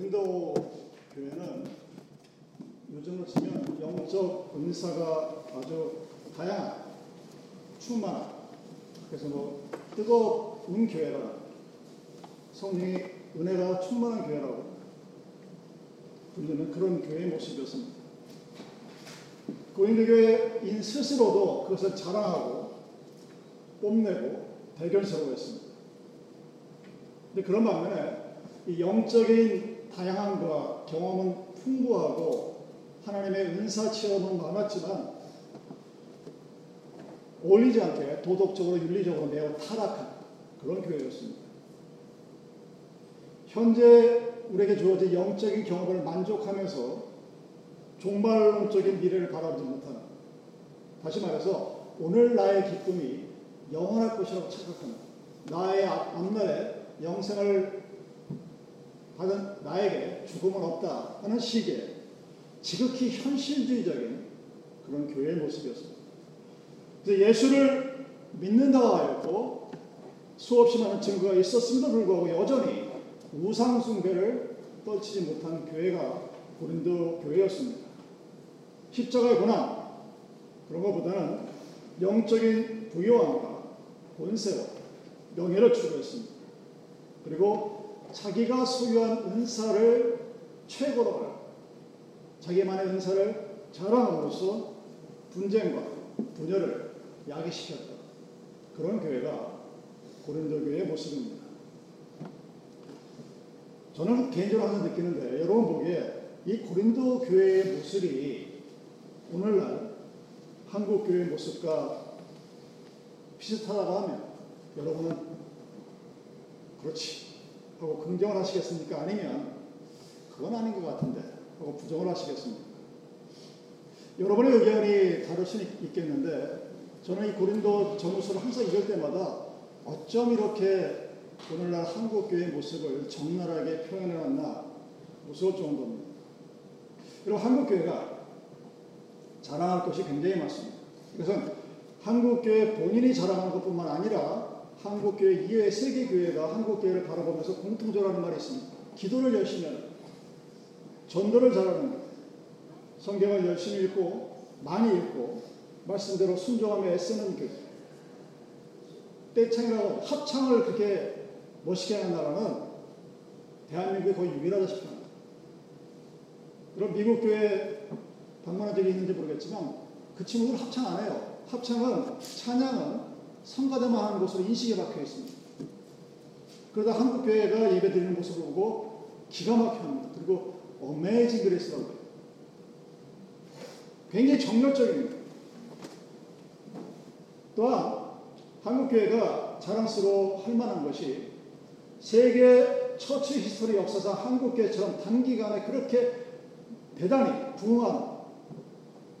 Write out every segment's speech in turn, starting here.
고린도 교회는 요즘으로 치면 영적 은사가 아주 다양한 충만한 그래서 뭐 뜨거운 교회라 성령의 은혜가 충만한 교회라고 불리는 그런 교회의 모습이었습니다. 고린도 교회인 스스로도 그것을 자랑하고 뽐내고 대결스러워했습니다. 근데 그런 반면에 이 영적인 다양함과 경험은 풍부하고 하나님의 은사 체험은 많았지만 어울리지 않게 도덕적으로 윤리적으로 매우 타락한 그런 교회였습니다. 현재 우리에게 주어진 영적인 경험을 만족하면서 종말론적인 미래를 바라보지 못하는 다시 말해서 오늘 나의 기쁨이 영원할 것이라고 착각하는 나의 앞날에 영생을 받은 나에게 죽음은 없다 하는 식의 지극히 현실주의적인 그런 교회의 모습이었습니다. 그래서 예수를 믿는다 하였고 수없이 많은 증거가 있었음에도 불구하고 여전히 우상숭배를 떨치지 못한 교회가 고린도 교회였습니다. 십자가의 고난 그런 것보다는 영적인 부요함과 본세와 명예를 추구했습니다. 그리고 자기가 소유한 은사를 최고로 하라. 자기만의 은사를 자랑함으로써 분쟁과 분열을 야기시켰다. 그런 교회가 고린도 교회의 모습입니다. 저는 개인적으로 항상 느끼는데 여러분 보기에 이 고린도 교회의 모습이 오늘날 한국 교회의 모습과 비슷하다고 하면 여러분은 그렇지 하고 긍정을 하시겠습니까? 아니면 그건 아닌 것 같은데 하고 부정을 하시겠습니까? 여러분의 의견이 다를 수는 있겠는데 저는 이 고린도 전후서를 항상 읽을 때마다 어쩜 이렇게 오늘날 한국교회의 모습을 적나라하게 표현해놨나 무서울 정도입니다. 그리고 한국교회가 자랑할 것이 굉장히 많습니다. 그것은 한국교회 본인이 자랑하는 것뿐만 아니라 한국교회 이외의 세계교회가 한국교회를 바라보면서 공통적으로 하는 말이 있습니다. 기도를 열심히 하는 전도를 잘하는 것, 성경을 열심히 읽고 많이 읽고 말씀대로 순종하며 애쓰는 교회 떼창이라고 합창을 그렇게 멋있게 하는 나라는 대한민국이 거의 유일하다 싶습니다. 그럼 미국 교회 방문한 적이 있는지 모르겠지만 그 친구들 합창 안 해요. 합창은 찬양은 성가대만 하는 것으로 인식이 박혀 있습니다. 그러다 한국 교회가 예배 드리는 모습을 보고 기가 막혀 합니다. 그리고 어메이징 그레스라고. 굉장히 정열적입니다. 또한 한국 교회가 자랑스러워 할 만한 것이 세계 church history 역사상 한국 교회처럼 단기간에 그렇게 대단히 부흥한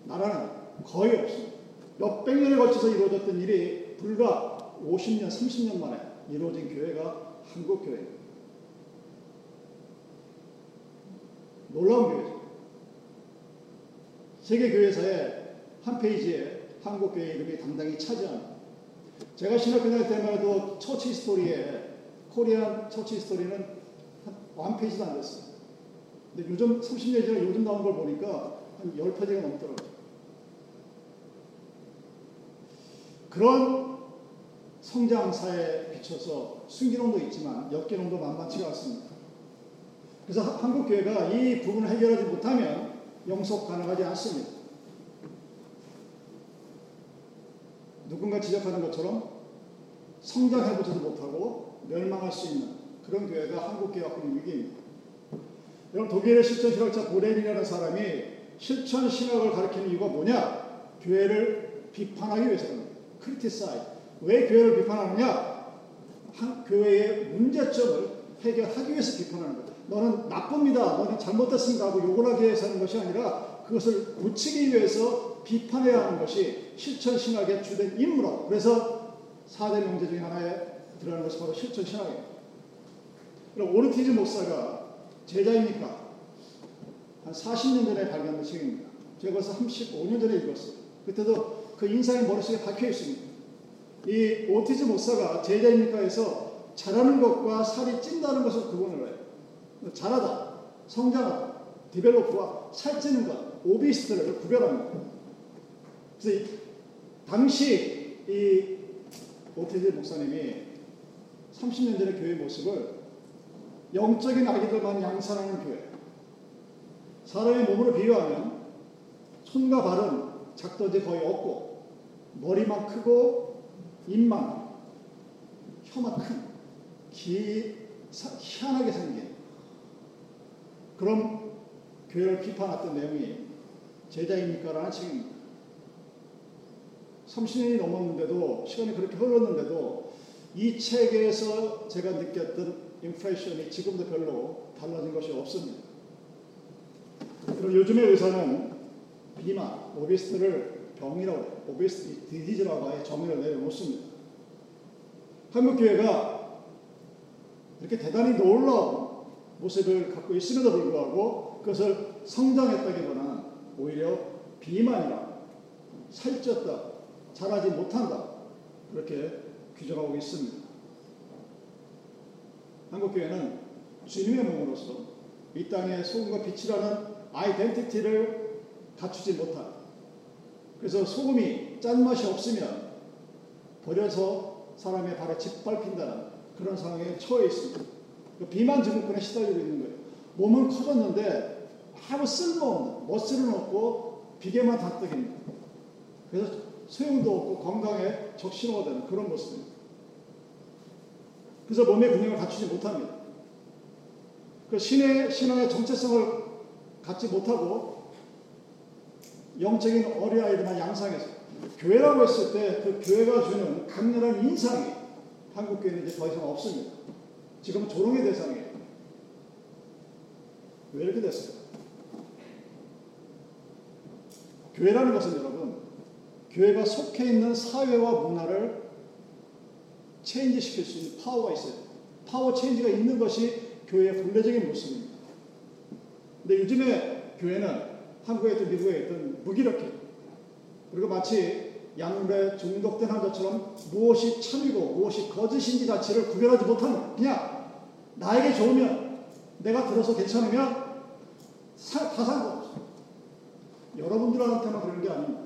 나라는 거의 없습니다. 몇백 년에 걸쳐서 이루어졌던 일이 불과 50년, 30년 만에 이루어진 교회가 한국 교회입니다. 놀라운 교회죠. 세계 교회사의 한 페이지에 한국 교회 이름이 당당히 차지합니다. 제가 신학교 다닐 때만 해도 church history에 Korean church history는 한 페이지도 안 됐어요. 근데 요즘 30년 전에 요즘 나온 걸 보니까 한 10페이지가 넘더라고요. 그런 성장사에 비춰서 순기능도 있지만 역기능도 만만치가 않습니다. 그래서 한국교회가 이 부분을 해결하지 못하면 영속 가능하지 않습니다. 누군가 지적하는 것처럼 성장해보지도 못하고 멸망할 수 있는 그런 교회가 한국교회 갖고 있는 위기입니다. 여러분 독일의 실천 신학자 보렌이라는 사람이 실천 신학을 가르치는 이유가 뭐냐? 교회를 비판하기 위해서입니다. criticize. 왜 교회를 비판하느냐? 한 교회의 문제점을 해결하기 위해서 비판하는 거예요. 너는 나쁩니다. 너는 잘못됐습니다. 하고 욕을 하기 위해서 하는 것이 아니라 그것을 고치기 위해서 비판해야 하는 것이 실천신학의 주된 임무라고. 그래서 4대 명제 중에 하나에 들어가는 것이 바로 실천신학입니다. 그럼 오르티즈 목사가 제자입니까? 한 40년 전에 발간된 책입니다. 제가 벌써 35년 전에 읽었어요. 그때도 그 인상이 머릿속에 박혀 있습니다. 이 오티즈 목사가 제자입니까 해서 잘하는 것과 살이 찐다는 것을 구분을 해요. 잘하다. 성장하다, 디벨로프와 살찌는 것, 오비스트를 구별합니다. 그래서 이, 당시 이 오태재 목사님이 30년 전의 교회 모습을 영적인 아기들만 양산하는 교회. 사람의 몸으로 비유하면 손과 발은 작던지 거의 없고 머리만 크고 입만 혀만 큰 기, 사, 희한하게 생긴 그런 교회를 비판했던 내용이 제자입니까? 라는 책입니다. 30년이 넘었는데도 시간이 그렇게 흘렀는데도 이 책에서 제가 느꼈던 인플레이션이 지금도 별로 달라진 것이 없습니다. 그리고 요즘의 의사는 비만, 오비스트를 병이라고 해요. 오비스트 디디즈라고 아예 정의를 내려놓습니다. 한국 교회가 이렇게 대단히 놀라운 모습을 갖고 있음에도 불구하고 그것을 성장했다기보다는 오히려 비만이라 살쪘다, 자라지 못한다 그렇게 규정하고 있습니다. 한국교회는 주님의 몸으로서 이 땅의 소금과 빛이라는 아이덴티티를 갖추지 못한 그래서 소금이 짠맛이 없으면 버려서 사람의 발에 짓밟힌다는 그런 상황에 처해 있습니다. 그 비만 증후군에 시달리고 있는 거예요. 몸은 커졌는데 아무 쓸모없는 멋스는 없고 비계만 다뜩입니다. 그래서 소용도 없고 건강에 적신호가 되는 그런 모습입니다. 그래서 몸의 균형을 갖추지 못합니다. 그 신의 신앙의 정체성을 갖지 못하고 영적인 어린아이들만 양상해서 교회라고 했을 때 그 교회가 주는 강렬한 인상이 한국 교회는 이제 더 이상 없습니다. 지금은 조롱의 대상이에요. 왜 이렇게 됐어요? 교회라는 것은 여러분, 교회가 속해 있는 사회와 문화를 change 시킬 수 있는 파워가 있어요. power change가 있는 것이 교회의 본래적인 모습입니다. 근데 요즘에 교회는 한국에 있든 미국에 있든 무기력해. 그리고 마치 약물에 중독된 환자처럼 무엇이 참이고 무엇이 거짓인지 자체를 구별하지 못하는 그냥 나에게 좋으면 내가 들어서 괜찮으면 다 상관없어. 여러분들한테만 그런 게 아닙니다.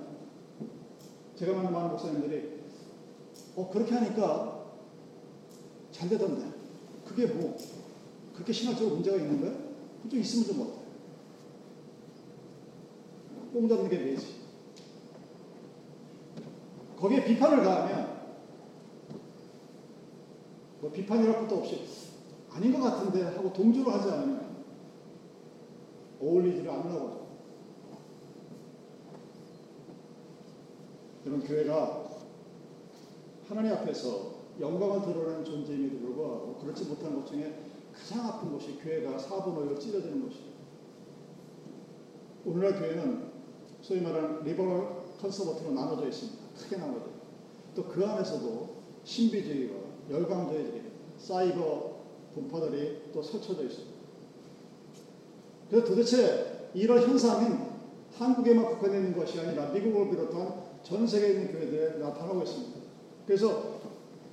제가 만난 많은 목사님들이 어 그렇게 하니까 잘 되던데 그게 뭐 그렇게 신학적으로 문제가 있는 거야? 좀 있으면 좀 어때? 뽕 잡는 게 매지. 거기에 비판을 가하면 뭐 비판이랄 것도 없이 아닌 것 같은데 하고 동조를 하지 않으면 어울리지를 않나거든. 이런 교회가 하나님 앞에서 영광을 드러내는 존재임에도 불구하고 그렇지 못한 것 중에 가장 아픈 것이 교회가 사분오로 찢어지는 것이에요. 오늘날 교회는 소위 말하는 리버럴 컨서버티로 나눠져 있습니다. 크게 나눠져. 또그 안에서도 신비주의와 열광주의들이 사이버 분파들이 또 설쳐져 있습니다. 그래서 도대체 이런 현상은 한국에만 국한되어 있는 것이 아니라 미국을 비롯한 전 세계에 있는 교회들에 나타나고 있습니다. 그래서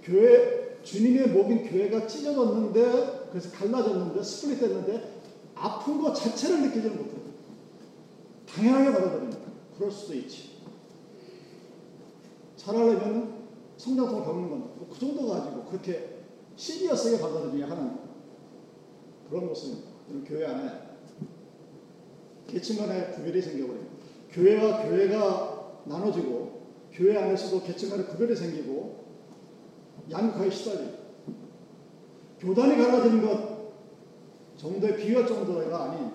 교회, 주님의 몸인 교회가 찢어졌는데, 그래서 갈라졌는데, split 됐는데, 아픈 것 자체를 느끼지는 못해요. 당연하게 받아들입니다. 그럴 수도 있지. 잘하려면 성장통을 겪는 건, 그 정도 가지고 그렇게 serious하게 받아들이냐 하는 그런 모습입니다. 교회 안에 계층 간의 구별이 생겨버립니다. 교회와 교회가 나눠지고, 교회 안에서도 계층 간의 구별이 생기고, 양극화에 시달립니다. 교단이 갈라지는 것 정도의 비유할 정도가 아닌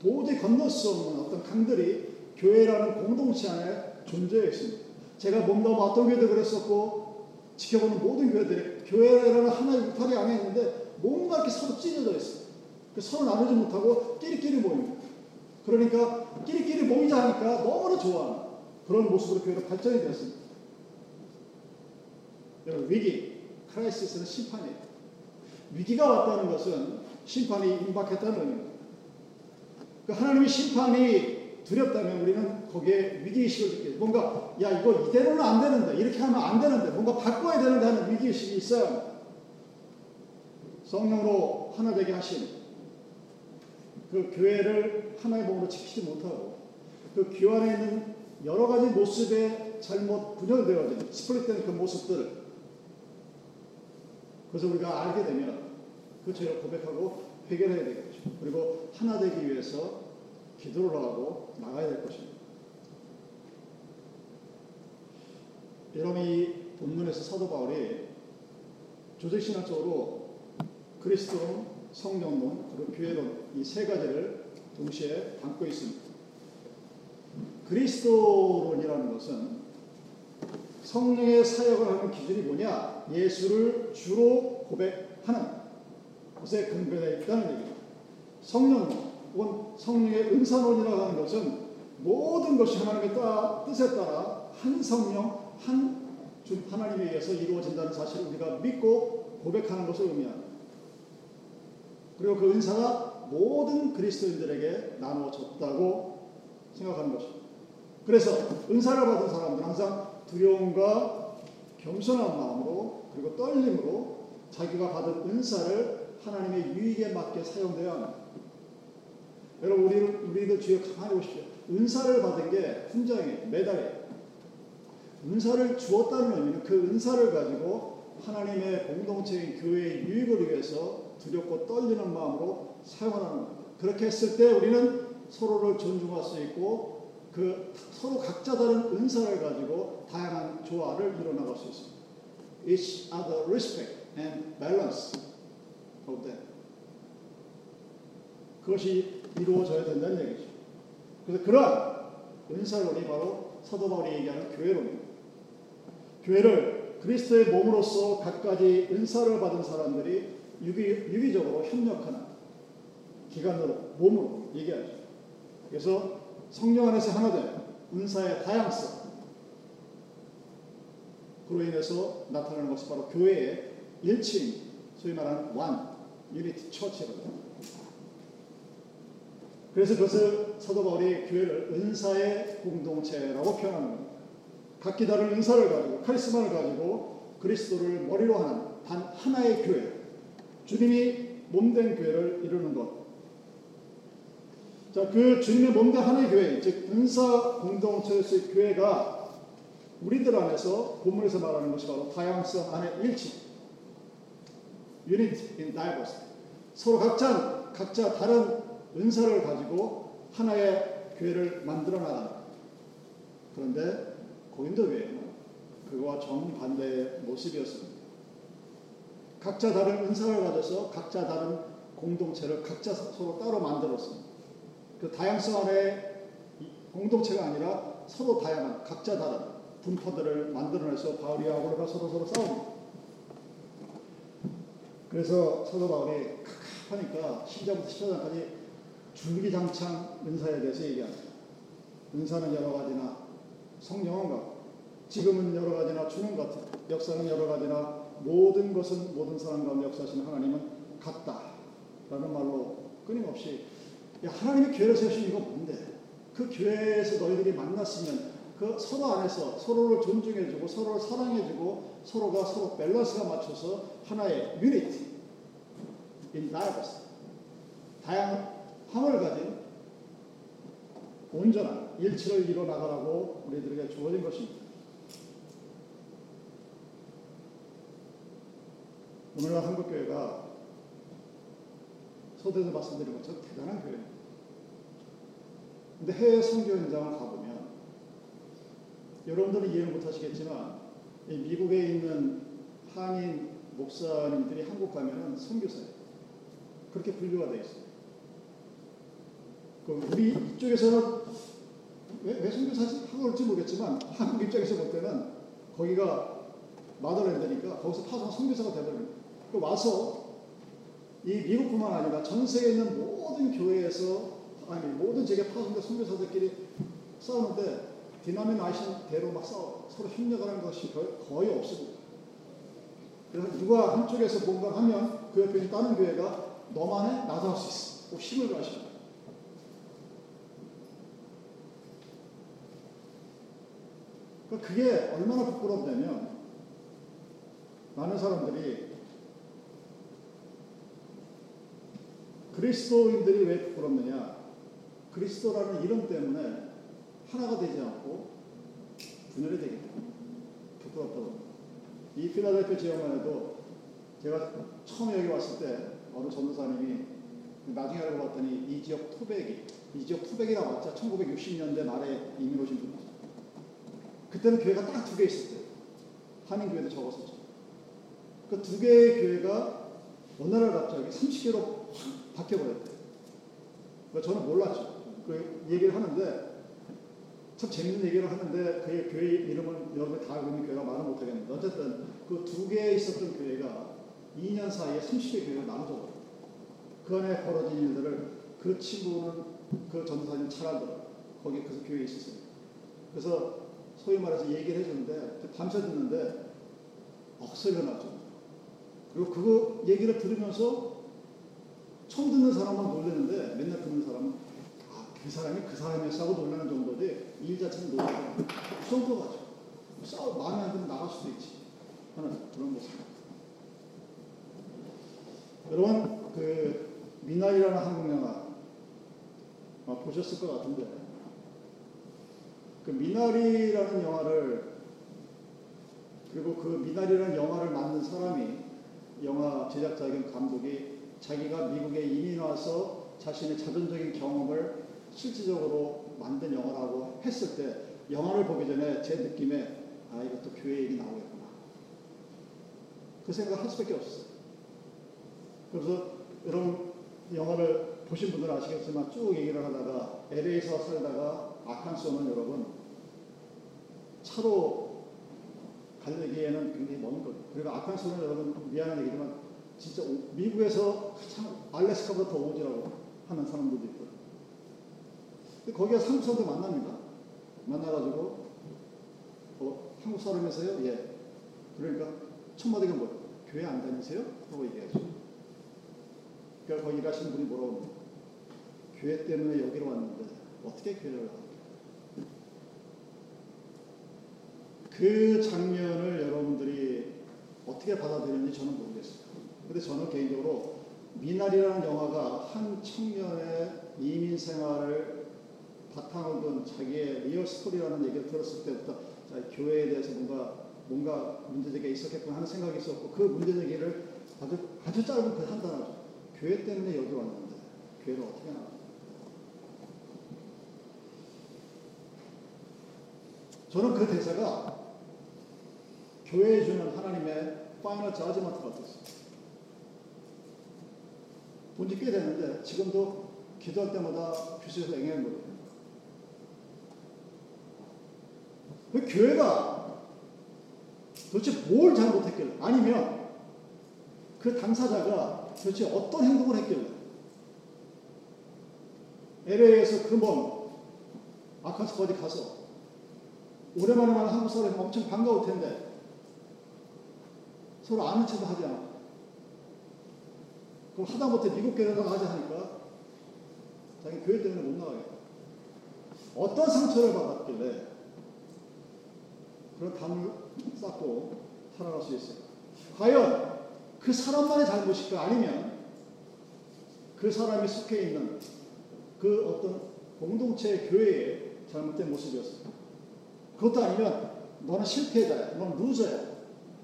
도저히 건널 수 없는 어떤 강들이 교회라는 공동체 안에 존재해 있습니다. 제가 몸담아 어떤 교회도 그랬었고 지켜보는 모든 교회들이 교회라는 하나의 울타리 안에 있는데 뭔가 이렇게 서로 찢어져 있어요. 서로 나누지 못하고 끼리끼리 모입니다. 그러니까 끼리끼리 모이자 하니까 너무나 좋아하는 그런 모습으로 교회가 발전이 되었습니다. 여러분 위기, 크라이시스는 심판이에요. 위기가 왔다는 것은 심판이 임박했다는 의미입니다. 그 하나님의 심판이 두렵다면 우리는 거기에 위기의식을 느끼죠. 뭔가, 야, 이거 이대로는 안 되는데, 이렇게 하면 안 되는데, 뭔가 바꿔야 되는데 하는 위기의식이 있어요. 성령으로 하나 되게 하신 그 교회를 하나의 몸으로 지키지 못하고 그 교회 안에 있는 여러 가지 모습에 잘못 분열되어진 스플릿된 그 모습들을 그래서 우리가 알게 되면 그 죄를 고백하고 해결해야 되겠죠. 그리고 하나 되기 위해서 기도를 하고 나가야 될 것입니다. 여러분 이 본문에서 사도 바울이 조직신학적으로 그리스도론, 성령론, 그리고 교회론 이 세 가지를 동시에 담고 있습니다. 그리스도론이라는 것은 성령의 사역을 하는 기준이 뭐냐? 예수를 주로 고백하는 것에 근거되어 있다는 얘기입니다. 성령 혹은 성령의 은사론이라고 하는 것은 모든 것이 하나님의 따, 뜻에 따라 한 성령, 한 하나님에 의해서 이루어진다는 사실을 우리가 믿고 고백하는 것을 의미합니다. 그리고 그 은사가 모든 그리스도인들에게 나누어졌다고 생각하는 것입니다. 그래서 은사를 받은 사람들은 항상 두려움과 겸손한 마음으로 그리고 떨림으로 자기가 받은 은사를 하나님의 유익에 맞게 사용되어야 합니다. 여러분 우리 우리도 주에 가만히 보십시오. 은사를 받은 게 훈장이에요. 메달이에요. 은사를 주었다는 의미는 그 은사를 가지고 하나님의 공동체인 교회의 유익을 위해서 두렵고 떨리는 마음으로 사용하는 겁니다. 그렇게 했을 때 우리는 서로를 존중할 수 있고 그 서로 각자 다른 은사를 가지고 다양한 조화를 이뤄나갈 수 있습니다. Each other respect and balance of them. 그것이 이루어져야 된다는 얘기죠. 그래서 그러한 은사론이 바로 사도 바울이 얘기하는 교회론입니다. 교회를 그리스도의 몸으로서 각가지 은사를 받은 사람들이 유기, 유기적으로 협력하는 기관으로 몸으로 얘기하죠. 그래서 성령 안에서 하나 된 은사의 다양성 그로 인해서 나타나는 것이 바로 교회의 일치인 소위 말하는 완 유니티 처치거든요. 그래서 그것을 사도 바울이 교회를 은사의 공동체라고 표현하는 겁니다. 각기 다른 은사를 가지고 카리스마를 가지고 그리스도를 머리로 하는 단 하나의 교회, 주님이 몸된 교회를 이루는 것. 자, 그 주님의 몸된 하나의 교회, 즉 은사 공동체의 교회가 우리들 안에서 본문에서 말하는 것이 바로 다양성 안의 일치, unity in diversity. 서로 각자 각자 다른 은사를 가지고 하나의 교회를 만들어 나가는. 그런데 고린도 교회는 그와 정반대의 모습이었습니다. 각자 다른 은사를 가져서 각자 다른 공동체를 각자 서로 따로 만들었습니다. 그 다양성 안에 공동체가 아니라 서로 다양한 각자 다른 분파들을 만들어내서 바울이와 아고로가 서로 서로 싸웁니다. 그래서 사도 바울이 하니까 10장부터 14장까지 줄기장창 은사에 대해서 얘기합니다. 은사는 여러 가지나 성령은 같고 지금은 여러 가지나 주는 같은 역사는 여러 가지나 모든 것은 모든 사람 가운데 역사하시는 하나님은 같다 라는 말로 끊임없이 야, 하나님의 교회를 세우신 이유가 뭔데? 그 교회에서 너희들이 만났으면 그 서로 안에서 서로를 존중해주고 서로를 사랑해주고 서로가 서로 밸런스가 맞춰서 하나의 unity in diversity 다양함을 가진 온전한 일치를 이뤄 나가라고 우리들에게 주어진 것입니다. 오늘날 한국교회가 서두에서 말씀드린 것처럼 대단한 교회입니다. 근데 해외 선교 현장을 가보면 여러분들은 이해를 못하시겠지만 미국에 있는 한인 목사님들이 한국 가면은 선교사예요. 그렇게 분류가 되어 있어요. 그 우리 이쪽에서는 왜, 왜 선교사지 하고 올지 모르겠지만 한국 입장에서 볼 때는 거기가 motherland니까 거기서 파송 선교사가 되버립니다. 그 와서 이 미국뿐만 아니라 전 세계에 있는 모든 교회에서 아니 모든 제게 파송된 선교사들끼리 싸우는데 denomination대로 막 싸워 서로 협력하는 것이 거의 없습니다. 그래서 누가 한쪽에서 뭔가 하면 그 옆에 있는 다른 교회가 너만 해 나도 할 수 있어. 꼭 힘을 가시는 그러니까 그게 얼마나 부끄럽냐면 많은 사람들이 그리스도인들이 왜 부끄럽느냐? 그리스도라는 이름 때문에 하나가 되지 않고 분열이 되기 때문에 부끄럽다고. 이 필라델피아 지역만 해도 제가 처음 여기 왔을 때 어느 전도사님이 나중에 알고 봤더니 이 지역 토백이 이 지역 토백이라 왔자 1960년대 말에 이민 오신 분이죠. 그때는 교회가 딱 두 개 있을 때 한인교회도 적었었죠. 그 두 개의 교회가 어느 날 갑자기 30개로 확 바뀌어버렸대요. 그러니까 저는 몰랐죠. 그 얘기를 하는데 참 재밌는 얘기를 하는데 그 교회 이름은 여러분이 다 알고 있는 교회가 말은 못하겠는데 어쨌든 그 두 개에 있었던 교회가 2년 사이에 30개 교회가 나눠져 버려요. 그 안에 벌어진 일들을 그 친구는 그 전도사님 잘 알더라고요. 거기 그 교회에 있었어요. 그래서 소위 말해서 얘기를 해주는데 밤새 듣는데 억소리가 나죠. 그리고 그거 얘기를 들으면서 처음 듣는 사람은 놀라는데 맨날 듣는 사람은 아, 그 사람이 그 사람이었어 하고 놀라는 정도지 일 자체는 놀라지 수업 가지고 싸우 마음에 안 들면 나갈 수도 있지 하는 그런 모습입니다. 여러분 그 미나리라는 한국 영화 아, 보셨을 것 같은데 그 미나리라는 영화를 그리고 그 미나리라는 영화를 만든 사람이 영화 제작자이긴 감독이 자기가 미국에 이민 와서 자신의 자전적인 경험을 실질적으로 만든 영화라고 했을 때 영화를 보기 전에 제 느낌에 아 이것도 교회 얘기 나오겠구나 그 생각을 할 수밖에 없었어요. 그래서 여러분 영화를 보신 분들은 아시겠지만 쭉 얘기를 하다가 LA에서 살다가 아칸소는 여러분 차로 갈래기에는 굉장히 먼 거예요. 그리고 아칸소는 여러분 미안한 얘기지만 진짜 오, 미국에서 가장 알래스카보다 더 오지라고 하는 사람들도 근데 거기가 한국 사람들 만납니다. 만나가지고 어, 한국 사람이세요? 예. 그러니까 첫 마디가 뭐예요? 교회 안 다니세요? 하고 얘기하죠. 그러니까 거기 일하시는 분이 뭐라고 합니까? 교회 때문에 여기로 왔는데 어떻게 교회를 나갑니까? 그 장면을 여러분들이 어떻게 받아들였는지 저는 모르겠어요. 근데 저는 개인적으로 미나리라는 영화가 한 청년의 이민 생활을 바탕으로 둔 자기의 real story라는 얘기를 들었을 때부터 자, 교회에 대해서 뭔가 뭔가 문제제기가 있었겠구나 하는 생각이 있었고 그 문제제기를 아주 아주 짧은 그 한 단어죠. 교회 때문에 여기 왔는데 교회를 어떻게 나가? 저는 그 대사가 교회에 주는 하나님의 파이널 자지먼트 같았어요. 본지 꽤 됐는데 지금도 기도할 때마다 교수에서 eng해거든요. 그 교회가 도대체 뭘 잘못했길래 아니면 그 당사자가 도대체 어떤 행동을 했길래 LA에서 그먼 아카스까지 가서 오랜만에 만난 한국 사람이 엄청 반가울 텐데 서로 아는 척도 하지 않고 그럼 하다못해 미국 교회가 하자 하니까 자기 교회 때문에 못 나가겠다. 어떤 상처를 받았길래 그런 담을 쌓고 살아갈 수 있어요. 과연 그 사람만의 잘못일까 아니면 그 사람이 속해 있는 그 어떤 공동체 교회의 잘못된 모습이었을까? 그것도 아니면 너는 실패자야, 너는 루저야.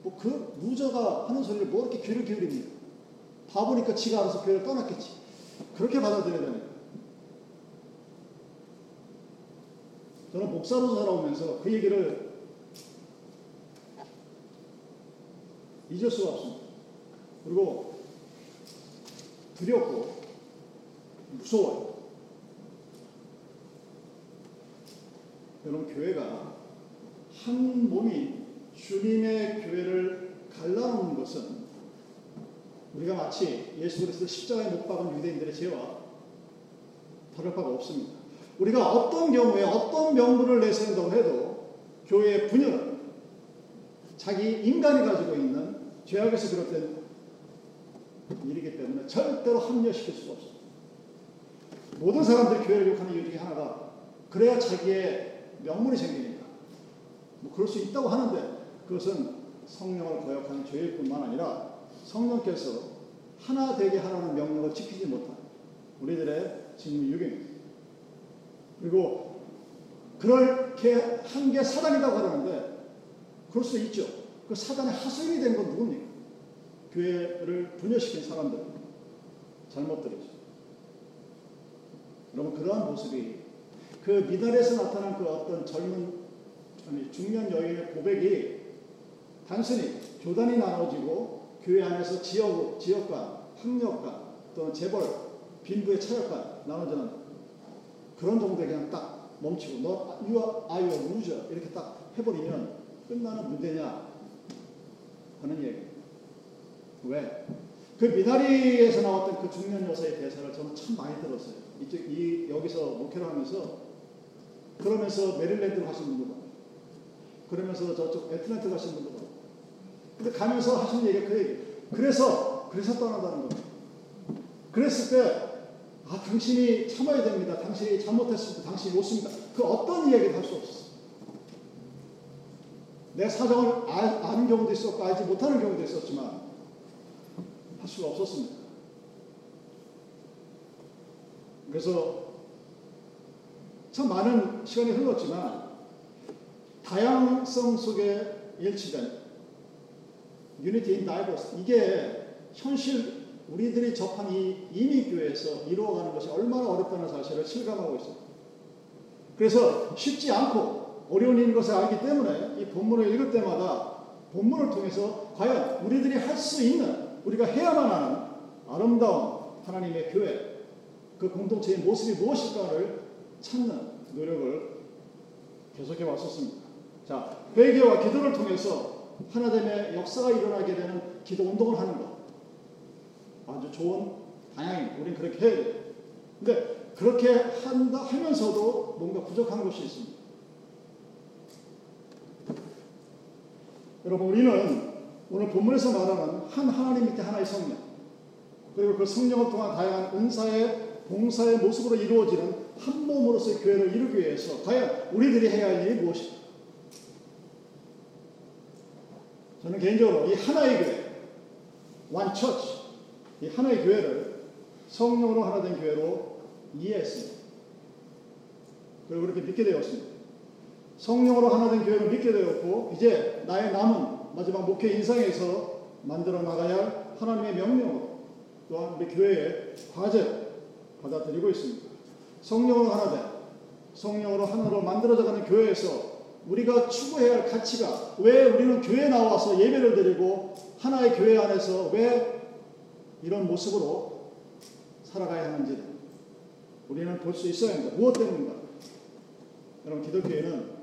뭐 그 루저가 하는 소리를 뭐 이렇게 귀를 기울입니까? 바보니까 지가 알아서 교회를 떠났겠지. 그렇게 받아들여야 되는 저는 목사로 살아오면서 그 얘기를 잊을 수가 없습니다. 그리고 두렵고 무서워요. 여러분 교회가 한 몸이 주님의 교회를 갈라놓는 것은 우리가 마치 예수 그리스도 십자가에 못 박은 유대인들의 죄와 다를 바가 없습니다. 우리가 어떤 경우에 어떤 명분을 내세운다고 해도 교회의 분열은 자기 인간이 가지고 있는 죄악에서 비롯된 일이기 때문에 절대로 합리화시킬 수가 없습니다. 모든 사람들이 교회를 욕하는 이유 중에 하나가 그래야 자기의 명분이 생기니까 뭐 그럴 수 있다고 하는데 그것은 성령을 거역하는 죄일 뿐만 아니라 성령께서 하나 되게 하라는 명령을 지키지 못한 우리들의 직무 유기입니다. 그리고 그렇게 한 게 사단이라고 하는데 그럴 수 있죠. 그 사단의 하수인이 된 건 누굽니까? 교회를 분열시킨 사람들, 잘못들이죠. 여러분 그러한 모습이 그 미달에서 나타난 그 어떤 젊은 아니 중년 여인의 고백이 단순히 교단이 나눠지고 교회 안에서 지역 지역관, 학력관 또는 재벌, 빈부의 차역관 나눠지는 그런 정도에 그냥 딱 멈추고 너 you are a loser 이렇게 딱 해버리면 끝나는 문제냐 하는 얘기. 왜? 그 미나리에서 나왔던 그 중년 여사의 대사를 저는 참 많이 들었어요. 이쪽 이 여기서 목회를 하면서 그러면서 메릴랜드 가신 분도 많아요. 그러면서 저쪽 애틀랜타 가신 분도 많아요. 근데 가면서 하신 얘기가 그 얘기. 그래서 그래서 떠나다는 겁니다. 그랬을 때 아, 당신이 참아야 됩니다. 당신이 잘못했습니다. 당신이 옳습니다. 그 어떤 이야기도 할 수 없었어요. 내 사정을 아, 아는 경우도 있었고, 알지 못하는 경우도 있었지만, 할 수가 없었습니다. 그래서 참 많은 시간이 흘렀지만, 다양성 속에 일치된 unity in diversity 이게 현실 우리들이 접한 이 이민교회에서 이루어가는 것이 얼마나 어렵다는 사실을 실감하고 있습니다. 그래서 쉽지 않고 어려운 일인 것을 알기 때문에 이 본문을 읽을 때마다 본문을 통해서 과연 우리들이 할 수 있는 우리가 해야만 하는 아름다운 하나님의 교회 그 공동체의 모습이 무엇일까를 찾는 노력을 계속해 왔었습니다. 자, 회개와 기도를 통해서 하나됨의 역사가 일어나게 되는 기도 운동을 하는 것. 아주 좋은 방향입니다. 우리는 그렇게 해야 돼요. 근데 그렇게 한다 하면서도 뭔가 부족한 것이 있습니다. 여러분, 우리는 오늘 본문에서 말하는 한 하나님 밑에 하나의 성령, 그리고 그 성령을 통한 다양한 은사의 봉사의 모습으로 이루어지는 한 몸으로서의 교회를 이루기 위해서 과연 우리들이 해야 할 일이 무엇일까? 저는 개인적으로 이 하나의 교회, one church, 이 하나의 교회를 성령으로 하나 된 교회로 이해했습니다. 그리고 그렇게 믿게 되었습니다. 성령으로 하나 된 교회를 믿게 되었고, 이제 나의 남은 마지막 목회 인상에서 만들어 나가야 할 하나님의 명령으로 또한 우리 교회의 과제 받아들이고 있습니다. 성령으로 하나 된, 성령으로 하나로 만들어져가는 교회에서 우리가 추구해야 할 가치가 왜 우리는 교회에 나와서 예배를 드리고 하나의 교회 안에서 왜 이런 모습으로 살아가야 하는지 우리는 볼 수 있어야 합니다. 무엇 때문인가? 여러분 기독교회는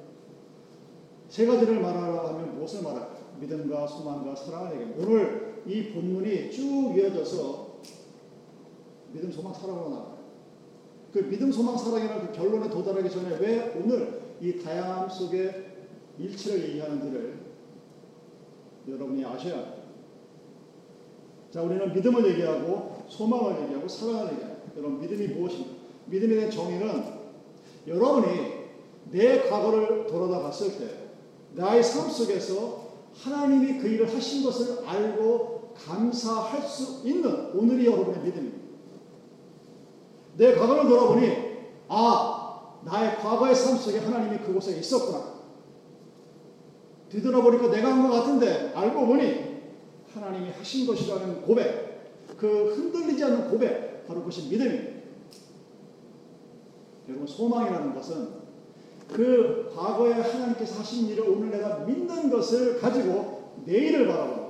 세 가지를 말하라 하면 무엇을 말할까? 믿음과 소망과 사랑을 얘기합니다. 오늘 이 본문이 쭉 이어져서 믿음, 소망, 사랑으로 나와요. 그 믿음, 소망, 사랑이라는 그 결론에 도달하기 전에 왜 오늘 이 다양함 속에 일치를 얘기하는지를 여러분이 아셔야 합니다. 자, 우리는 믿음을 얘기하고 소망을 얘기하고 사랑을 얘기합니다. 여러분, 믿음이 무엇입니까? 믿음에 대한 정의는 여러분이 내 과거를 돌아다 봤을 때 나의 삶 속에서 하나님이 그 일을 하신 것을 알고 감사할 수 있는 오늘이 여러분의 믿음입니다. 내 과거를 돌아보니 아 나의 과거의 삶 속에 하나님이 그곳에 있었구나. 뒤돌아보니까 내가 한 것 같은데 알고 보니 하나님이 하신 것이라는 고백, 그 흔들리지 않는 고백, 바로 그것이 믿음입니다. 여러분 소망이라는 것은 그 과거에 하나님께서 하신 일을 오늘 내가 믿는 것을 가지고 내일을 바라보는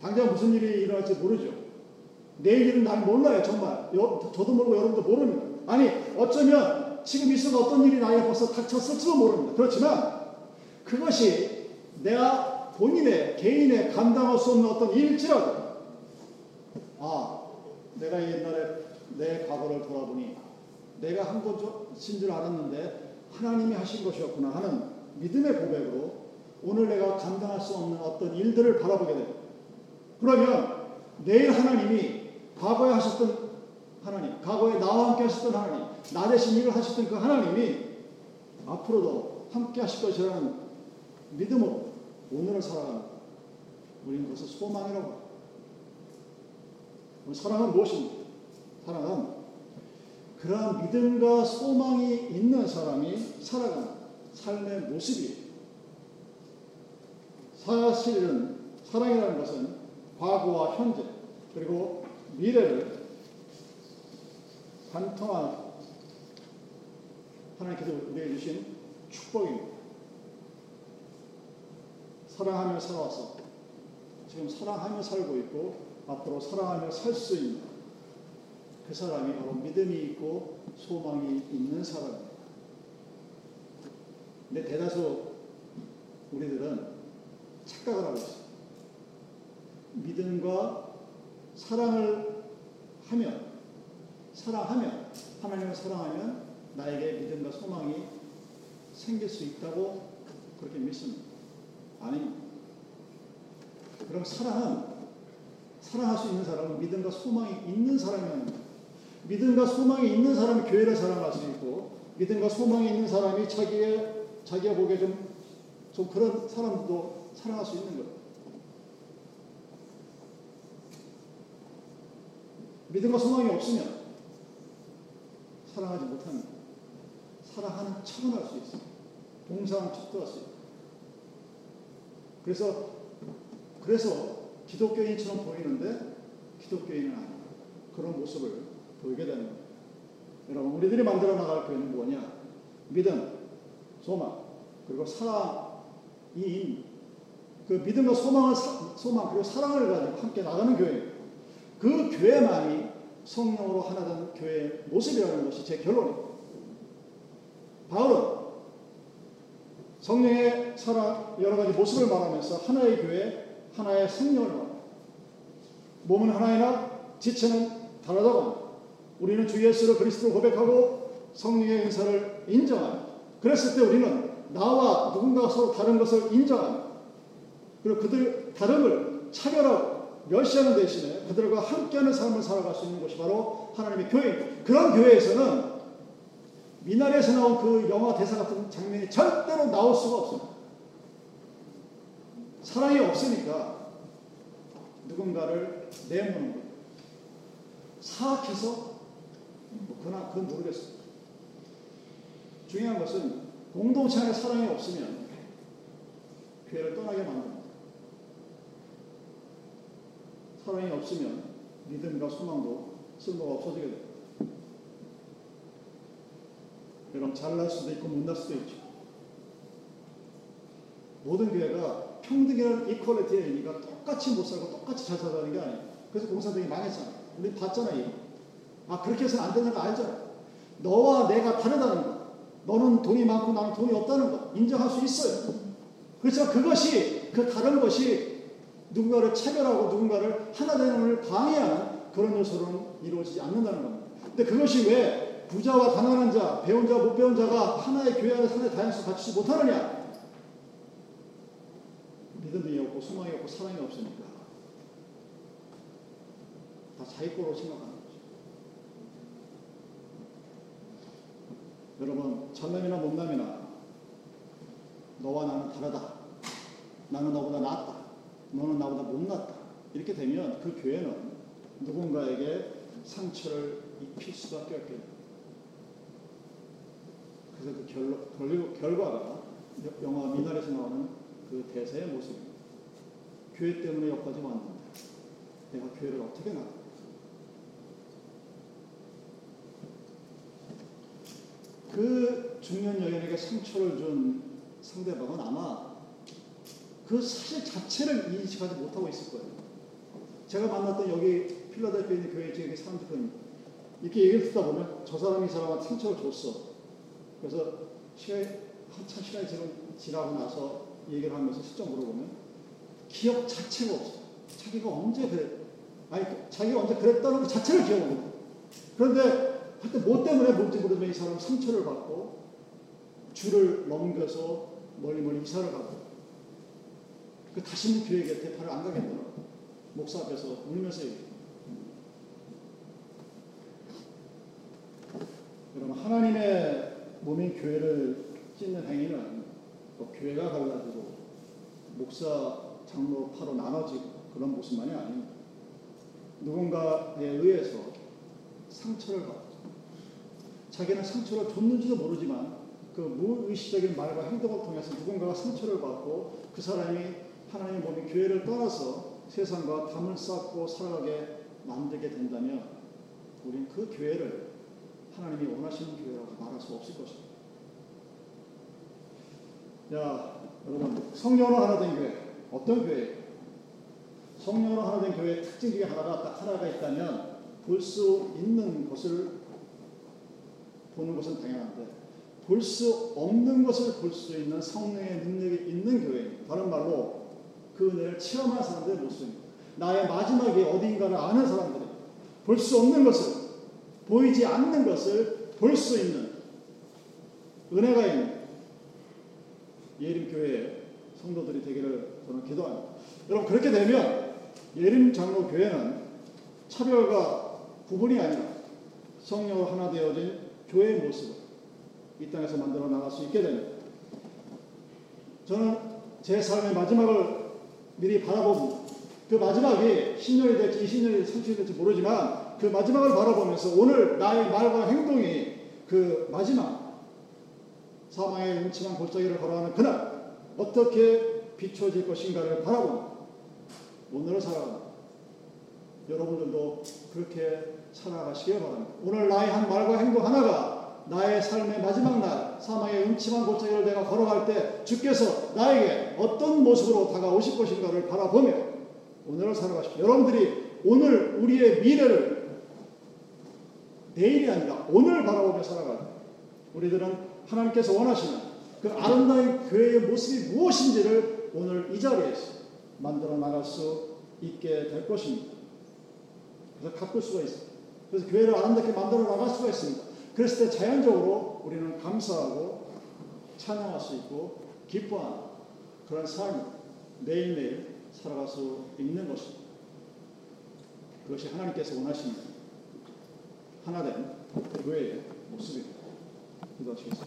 당장 무슨 일이 일어날지 모르죠. 내일은 난 몰라요, 정말. 여, 저도 모르고 여러분도 모릅니다. 아니, 어쩌면 지금 이 순간 어떤 일이 나에게 벌써 닥쳤을지도 모릅니다. 그렇지만 그것이 내가 본인의, 개인의 감당할 수 없는 어떤 일지라도 아, 내가 옛날에 내 과거를 돌아보니 내가 한 것인 줄 알았는데 하나님이 하신 것이었구나 하는 믿음의 고백으로 오늘 내가 감당할 수 없는 어떤 일들을 바라보게 됩니다. 그러면 내일 하나님이 과거에 하셨던 하나님, 과거에 나와 함께 하셨던 하나님, 나 대신 일을 하셨던 그 하나님이 앞으로도 함께 하실 것이라는 믿음으로 오늘을 살아가는 우리는 그것을 소망이라고 합니다. 사랑은 무엇입니까? 사랑은 그러한 믿음과 소망이 있는 사람이 살아가는 삶의 모습이에요. 사실은 사랑이라는 것은 과거와 현재 그리고 미래를 관통한 하나님께서 우리에게 주신 축복입니다. 사랑하며 살아왔어. 지금 사랑하며 살고 있고 앞으로 사랑하며 살 수 있는 그 사람이 바로 믿음이 있고 소망이 있는 사람입니다. 근데 대다수 우리들은 착각을 하고 있어요. 믿음과 사랑을 하면, 사랑하면, 하나님을 사랑하면 나에게 믿음과 소망이 생길 수 있다고 그렇게 믿습니다. 아닙니다. 그럼 사랑은, 사랑할 수 있는 사람은 믿음과 소망이 있는 사람이랍니다. 믿음과 소망이 있는 사람이 교회를 사랑할 수 있고, 믿음과 소망이 있는 사람이 자기의, 자기가 보기에 좀, 좀 그런 사람도 사랑할 수 있는 거예요. 믿음과 소망이 없으면 사랑하지 못합니다. 사랑하는 척은 할 수 있어요. 봉사하는 척도 할 수 있어요. 그래서, 그래서 기독교인처럼 보이는데 기독교인은 아니에요. 그런 모습을 보이게 되는 거예요. 여러분, 우리들이 만들어 나갈 교회는 뭐냐? 믿음, 소망, 그리고 사랑이 그 믿음과 소망을, 소망, 그리고 사랑을 가지고 함께 나가는 교회예요. 그 교회만이 성령으로 하나 된 교회의 모습이라는 것이 제 결론입니다. 바울은 성령의 사랑 여러 가지 모습을 말하면서 하나의 교회, 하나의 성령을 말합니다. 몸은 하나이나 지체는 다르다고 합니다. 우리는 주 예수를 그리스도 고백하고 성령의 은사를 인정합니다. 그랬을 때 우리는 나와 누군가가 서로 다른 것을 인정합니다. 그리고 그들 다름을 차별하고 멸시하는 대신에 그들과 함께하는 삶을 살아갈 수 있는 것이 바로 하나님의 교회. 그런 교회에서는 미나리에서 나온 그 영화 대사 같은 장면이 절대로 나올 수가 없습니다. 사랑이 없으니까 누군가를 내모는 거예요. 사악해서 뭐 그나 그건 모르겠어요. 중요한 것은 공동체 안에 사랑이 없으면 교회를 떠나게 만듭니다. 사랑이 없으면 믿음과 소망도 쓸모가 없어지게 됩니다. 여러분 잘날 수도 있고 못날 수도 있죠. 모든 교회가 평등이라는 이퀄리티의 의미가 똑같이 못 살고 똑같이 잘 살아가는 게 아니에요. 그래서 공사들이 망했잖아. 우리 봤잖아요. 아 그렇게 해서는 안 되는 거 알잖아. 너와 내가 다르다는 거. 너는 돈이 많고 나는 돈이 없다는 거 인정할 수 있어요. 그렇지만 그것이 그 다른 것이 누군가를 차별하고 누군가를 하나 되는을 방해하는 그런 요소로는 이루어지지 않는다는 겁니다. 근데 그것이 왜 부자와 가난한 자, 배운 자, 못 배운 자가 하나의 교회 안에 하나의 다양성을 갖추지 못하느냐? 믿음이 없고 소망이 없고 사랑이 없으니까 다 자기 거로 생각하는 거죠. 여러분 잘남이나 못남이나 너와 나는 다르다. 나는 너보다 낫다. 너는 나보다 못났다. 이렇게 되면 그 교회는 누군가에게 상처를 입힐 수밖에 없겠다. 그래서 그 결, 결과가 영화 미나리에서 나오는 그 대사의 모습입니다. 교회 때문에 여기까지 왔는데 내가 교회를 어떻게 나가? 그 중년 여인에게 상처를 준 상대방은 아마 그 사실 자체를 인식하지 못하고 있을 거예요. 제가 만났던 여기 필라델피아 있는 교회 지역의 사람들은 이렇게 얘기를 듣다 보면 저 사람이 이 사람한테 상처를 줬어. 그래서 시간이 한참 시간이 지나고 나서 얘기를 하면서 실적 물어보면 기억 자체가 없어. 자기가 언제 그랬, 아니 자기가 언제 그랬다는 것 자체를 기억을 못 해. 그런데 하여튼 뭐 때문에 뭔지 모르지만 이 사람 상처를 받고 줄을 넘겨서 멀리 멀리 이사를 가고 그 다시는 교회 곁에 발을 안 가겠더라고. 목사 앞에서 울면서 얘기해. 여러분 하나님의 몸인 교회를 찢는 행위는 뭐 교회가 갈라지고 목사 장로 파로 나눠지고 그런 모습만이 아닙니다. 누군가에 의해서 상처를 받았죠. 자기는 상처를 줬는지도 모르지만 그 무의식적인 말과 행동을 통해서 누군가가 상처를 받고 그 사람이 하나님의 몸이 교회를 떠나서 세상과 담을 쌓고 살아가게 만들게 된다면 우리는 그 교회를 하나님이 원하시는 교회라고 말할 수 없을 것입니다. 야, 여러분, 성령으로 하나 된 교회, 어떤 교회예요? 성령으로 하나 된 교회의 특징 중에 하나가 딱 하나가 있다면 볼 수 있는 것을 보는 것은 당연한데 볼 수 없는 것을 볼 수 있는 성령의 능력이 있는 교회입니다. 다른 말로 그 은혜를 체험한 사람들의 모습입니다. 나의 마지막이 어디인가를 아는 사람들이 볼 수 없는 것을 보이지 않는 것을 볼 수 있는 은혜가 있는 예림 교회의 성도들이 되기를 저는 기도합니다. 여러분 그렇게 되면 예림 장로 교회는 차별과 구분이 아니라 성령으로 하나 되어진 교회의 모습을 이 땅에서 만들어 나갈 수 있게 됩니다. 저는 제 삶의 마지막을 미리 바라봅니다. 그 마지막이 10년이 될지 20년이 될지 30년이 될지 모르지만 그 마지막을 바라보면서 오늘 나의 말과 행동이 그 마지막 사망의 음침한 골짜기를 걸어가는 그날 어떻게 비춰질 것인가를 바라봅니다. 오늘을 살아갑니다. 여러분들도 그렇게 살아가시길 바랍니다. 오늘 나의 한 말과 행동 하나가 나의 삶의 마지막 날, 사망의 음침한 골짜기를 내가 걸어갈 때 주께서 나에게 어떤 모습으로 다가오실 것인가를 바라보며 오늘을 살아가십시오. 여러분들이 오늘 우리의 미래를 내일이 아니라 오늘 바라보며 살아가는 우리들은 하나님께서 원하시는 그 아름다운 교회의 모습이 무엇인지를 오늘 이 자리에서 만들어 나갈 수 있게 될 것입니다. 그래서 가꿀 수가 있습니다. 그래서 교회를 아름답게 만들어 나갈 수가 있습니다. 그랬을 때 자연적으로 우리는 감사하고 찬양할 수 있고 기뻐하는 그런 삶을 매일매일 살아갈 수 있는 것입니다. 그것이 하나님께서 원하시는 하나된 교회의 모습입니다. 기도하시겠습니다.